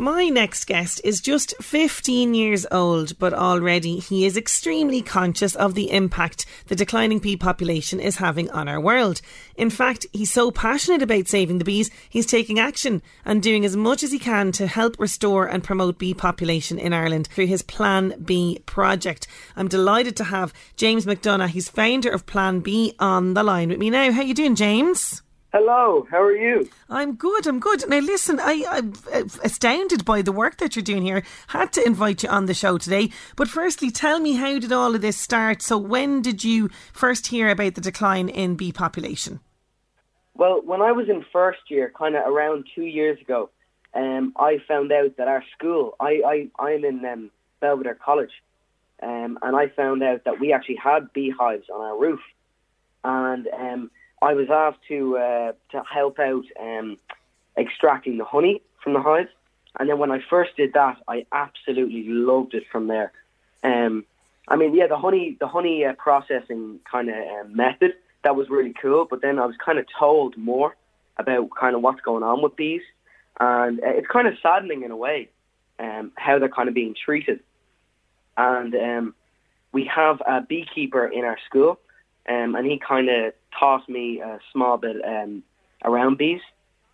My next guest is just 15 years old, but already he is extremely conscious of the impact the declining bee population is having on our world. In fact, he's so passionate about saving the bees, he's taking action and doing as much as he can to help restore and promote bee population in Ireland through his Plan B project. I'm delighted to have James McDonough, he's founder of Plan B, on the line with me now. How you doing, James? Hello, how are you? I'm good. I'm good. Now, listen, I, I'm astounded by the work that you're doing here. Had to invite you on the show today. But firstly, tell me how did all of this start? So, when did you first hear about the decline in bee population? Well, when I was in first year, kind of around two years ago, um, I found out that our school, I, I, I'm in um, Belvedere College, um, and I found out that we actually had beehives on our roof. And um, I was asked to uh, to help out um, extracting the honey from the hive, and then when I first did that, I absolutely loved it from there. Um, I mean, yeah, the honey the honey uh, processing kind of uh, method that was really cool, but then I was kind of told more about kind of what's going on with bees, and uh, it's kind of saddening in a way um, how they're kind of being treated. And um, we have a beekeeper in our school um, and he kind of taught me a small bit um, around bees.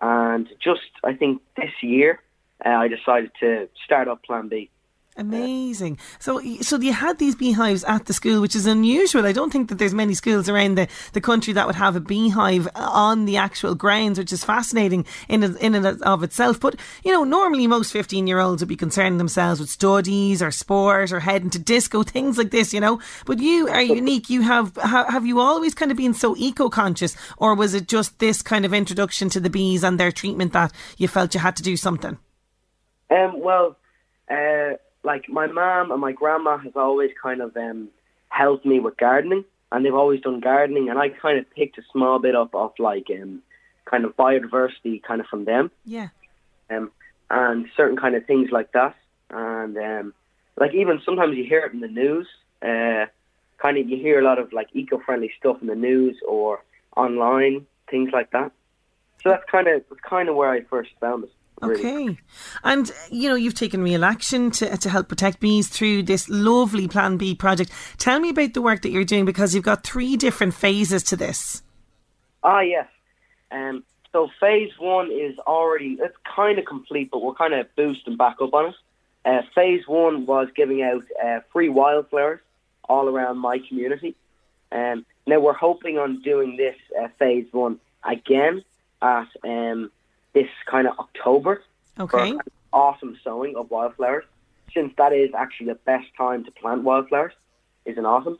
And just, I think this year, uh, I decided to start up Plan B. Amazing. So, so you had these beehives at the school, which is unusual. I don't think that there's many schools around the, the country that would have a beehive on the actual grounds, which is fascinating in in and of itself. But you know, normally most fifteen year olds would be concerning themselves with studies or sport or heading to disco, things like this. You know, but you are unique. You have have you always kind of been so eco conscious, or was it just this kind of introduction to the bees and their treatment that you felt you had to do something? Um. Well. Uh like my mom and my grandma has always kind of um, helped me with gardening, and they've always done gardening, and I kind of picked a small bit up of like um, kind of biodiversity kind of from them. Yeah. Um, and certain kind of things like that, and um, like even sometimes you hear it in the news. Uh, kind of you hear a lot of like eco-friendly stuff in the news or online, things like that. So that's kind of that's kind of where I first found it. Okay. And, you know, you've taken real action to, to help protect bees through this lovely Plan B project. Tell me about the work that you're doing because you've got three different phases to this. Ah, yes. Um, so phase one is already, it's kind of complete, but we're kind of boosting back up on it. Uh, phase one was giving out uh, free wildflowers all around my community. Um, now we're hoping on doing this uh, phase one again at um, this kind of October. Okay. For awesome sowing of wildflowers, since that is actually the best time to plant wildflowers, is in autumn.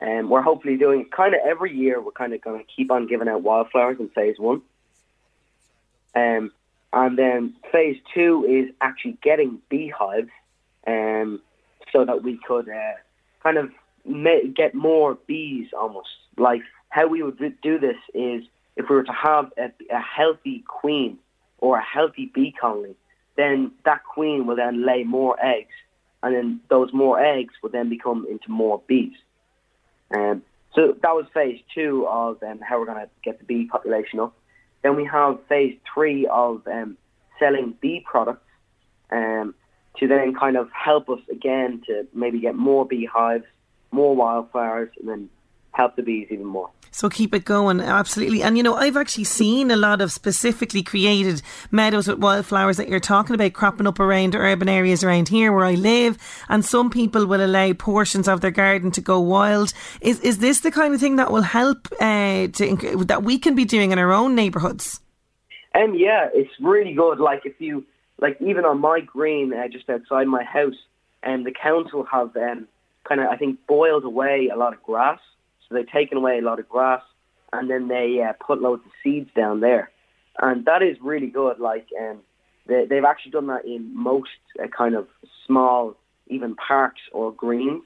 And um, we're hopefully doing kind of every year. We're kind of going to keep on giving out wildflowers in phase one. Um, and then phase two is actually getting beehives, um, so that we could uh, kind of ma- get more bees almost. Like how we would do this is if we were to have a, a healthy queen or a healthy bee colony, then that queen will then lay more eggs, and then those more eggs will then become into more bees. Um, so that was phase two of um, how we're going to get the bee population up. Then we have phase three of um, selling bee products um, to then kind of help us again to maybe get more beehives, more wildflowers, and then help the bees even more. So keep it going, absolutely. And you know, I've actually seen a lot of specifically created meadows with wildflowers that you're talking about cropping up around urban areas around here where I live. And some people will allow portions of their garden to go wild. Is is this the kind of thing that will help uh, to that we can be doing in our own neighbourhoods? Um, yeah, it's really good. Like if you like, even on my green uh, just outside my house, and um, the council have um, kind of I think boiled away a lot of grass they've taken away a lot of grass, and then they uh, put loads of seeds down there, and that is really good. Like, um, they, they've actually done that in most uh, kind of small, even parks or greens,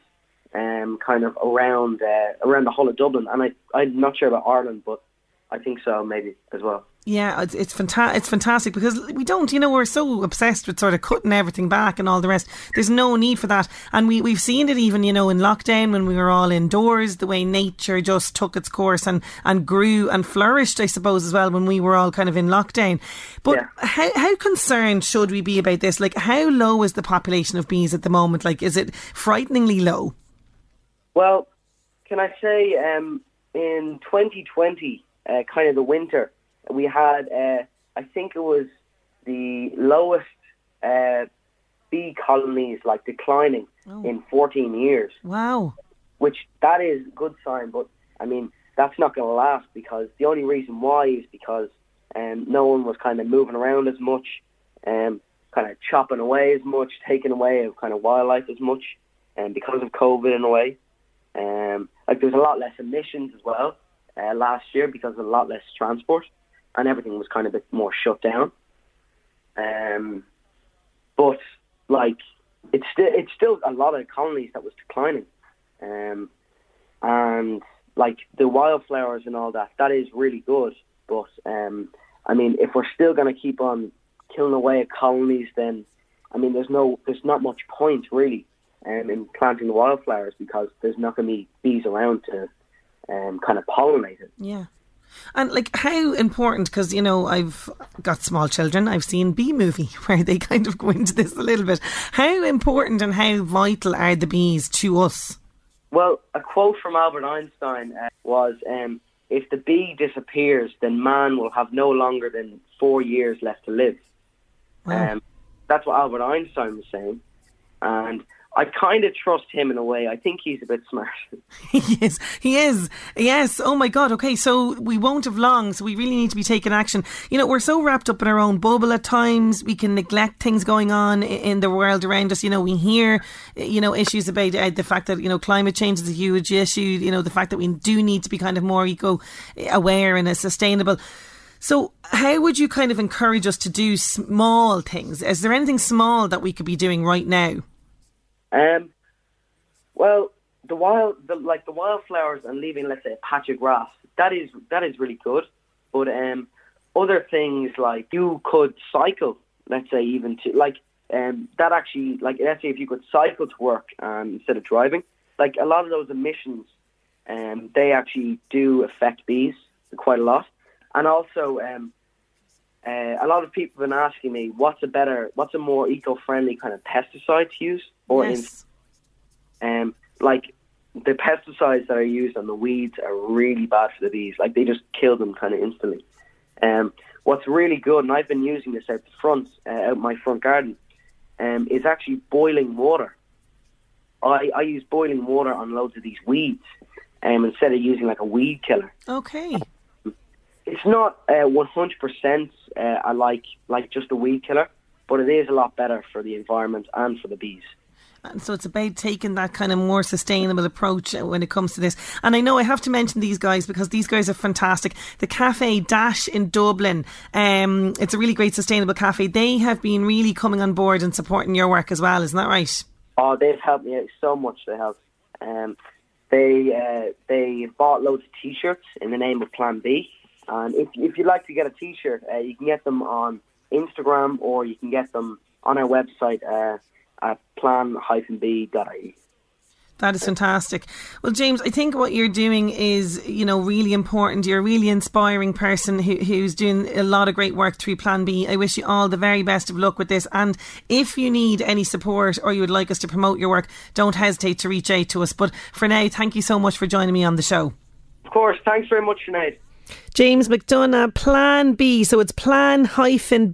um, kind of around uh, around the whole of Dublin. And I I'm not sure about Ireland, but I think so, maybe as well. Yeah, it's it's, fanta- it's fantastic because we don't, you know, we're so obsessed with sort of cutting everything back and all the rest. There's no need for that, and we we've seen it even, you know, in lockdown when we were all indoors, the way nature just took its course and and grew and flourished, I suppose, as well when we were all kind of in lockdown. But yeah. how how concerned should we be about this? Like, how low is the population of bees at the moment? Like, is it frighteningly low? Well, can I say, um, in 2020, uh, kind of the winter we had, uh, I think it was the lowest uh, bee colonies like declining oh. in 14 years. Wow. Which that is a good sign, but I mean that's not going to last because the only reason why is because um, no one was kind of moving around as much, um, kind of chopping away as much, taking away of kind of wildlife as much, and um, because of COVID in a way. Um, like there was a lot less emissions as well uh, last year because of a lot less transport and everything was kind of a bit more shut down. Um, but like it's still it's still a lot of colonies that was declining, um, and like the wildflowers and all that that is really good. But um, I mean, if we're still going to keep on killing away at colonies, then I mean, there's no there's not much point really um, in planting wildflowers because there's not going to be bees around to um, kind of pollinate it. Yeah. And like, how important? Because you know, I've got small children. I've seen Bee Movie where they kind of go into this a little bit. How important and how vital are the bees to us? Well, a quote from Albert Einstein uh, was, um, "If the bee disappears, then man will have no longer than four years left to live." Wow. Um, that's what Albert Einstein was saying, and I kind of trust him in a way. I think he's a bit smart. he is. He is. Yes. Oh my God. Okay. So we won't have long. So we really need to be taking action. You know, we're so wrapped up in our own bubble at times. We can neglect things going on in the world around us. You know, we hear, you know, issues about uh, the fact that, you know, climate change is a huge issue. You know, the fact that we do need to be kind of more eco aware and sustainable. So, how would you kind of encourage us to do small things? Is there anything small that we could be doing right now? Um, well, the wild, the, like the wildflowers and leaving, let's say, a patch of grass, that is that is really good. But um, other things like you could cycle, let's say, even to like um, that actually, like let's say, if you could cycle to work um, instead of driving, like a lot of those emissions, um, they actually do affect bees quite a lot, and also um, uh, a lot of people have been asking me what's a better, what's a more eco-friendly kind of pesticide to use, or yes. in, um, like the pesticides that are used on the weeds are really bad for the bees. Like they just kill them kind of instantly. Um, what's really good, and I've been using this out the front, uh, out my front garden, um, is actually boiling water. I, I use boiling water on loads of these weeds, um, instead of using like a weed killer. Okay it's not uh, one hundred percent. Uh, I like like just a weed killer, but it is a lot better for the environment and for the bees. And so it's about taking that kind of more sustainable approach uh, when it comes to this. And I know I have to mention these guys because these guys are fantastic. The Cafe Dash in Dublin, um, it's a really great sustainable cafe. They have been really coming on board and supporting your work as well, isn't that right? Oh, they've helped me out so much. They have. Um, they uh, they bought loads of T-shirts in the name of Plan B, and if if you'd like to get a T-shirt, uh, you can get them on Instagram or you can get them on our website uh, at plan-b.ie. That is fantastic. Well, James, I think what you're doing is, you know, really important. You're a really inspiring person who, who's doing a lot of great work through Plan B. I wish you all the very best of luck with this. And if you need any support or you would like us to promote your work, don't hesitate to reach out to us. But for now, thank you so much for joining me on the show. Of course. Thanks very much, Sinead. James McDonough, Plan B. So it's plan-b.ie.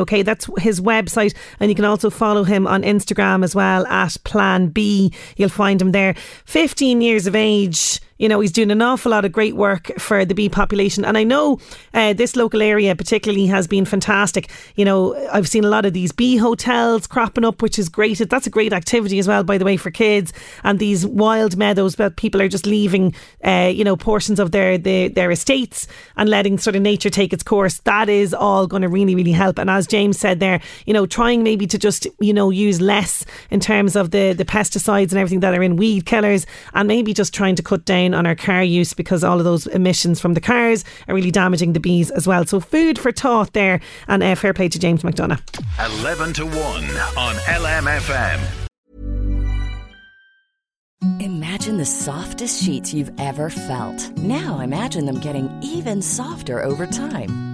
Okay, that's his website. And you can also follow him on Instagram as well at Plan B. You'll find him there. 15 years of age you know, he's doing an awful lot of great work for the bee population. And I know uh, this local area particularly has been fantastic. You know, I've seen a lot of these bee hotels cropping up, which is great. That's a great activity as well, by the way, for kids. And these wild meadows that people are just leaving, uh, you know, portions of their, their, their estates and letting sort of nature take its course. That is all going to really, really help. And as James said there, you know, trying maybe to just, you know, use less in terms of the, the pesticides and everything that are in weed killers and maybe just trying to cut down on our car use because all of those emissions from the cars are really damaging the bees as well. So food for thought there, and uh, fair play to James McDonough. 11 to 1 on LMFM. Imagine the softest sheets you've ever felt. Now imagine them getting even softer over time.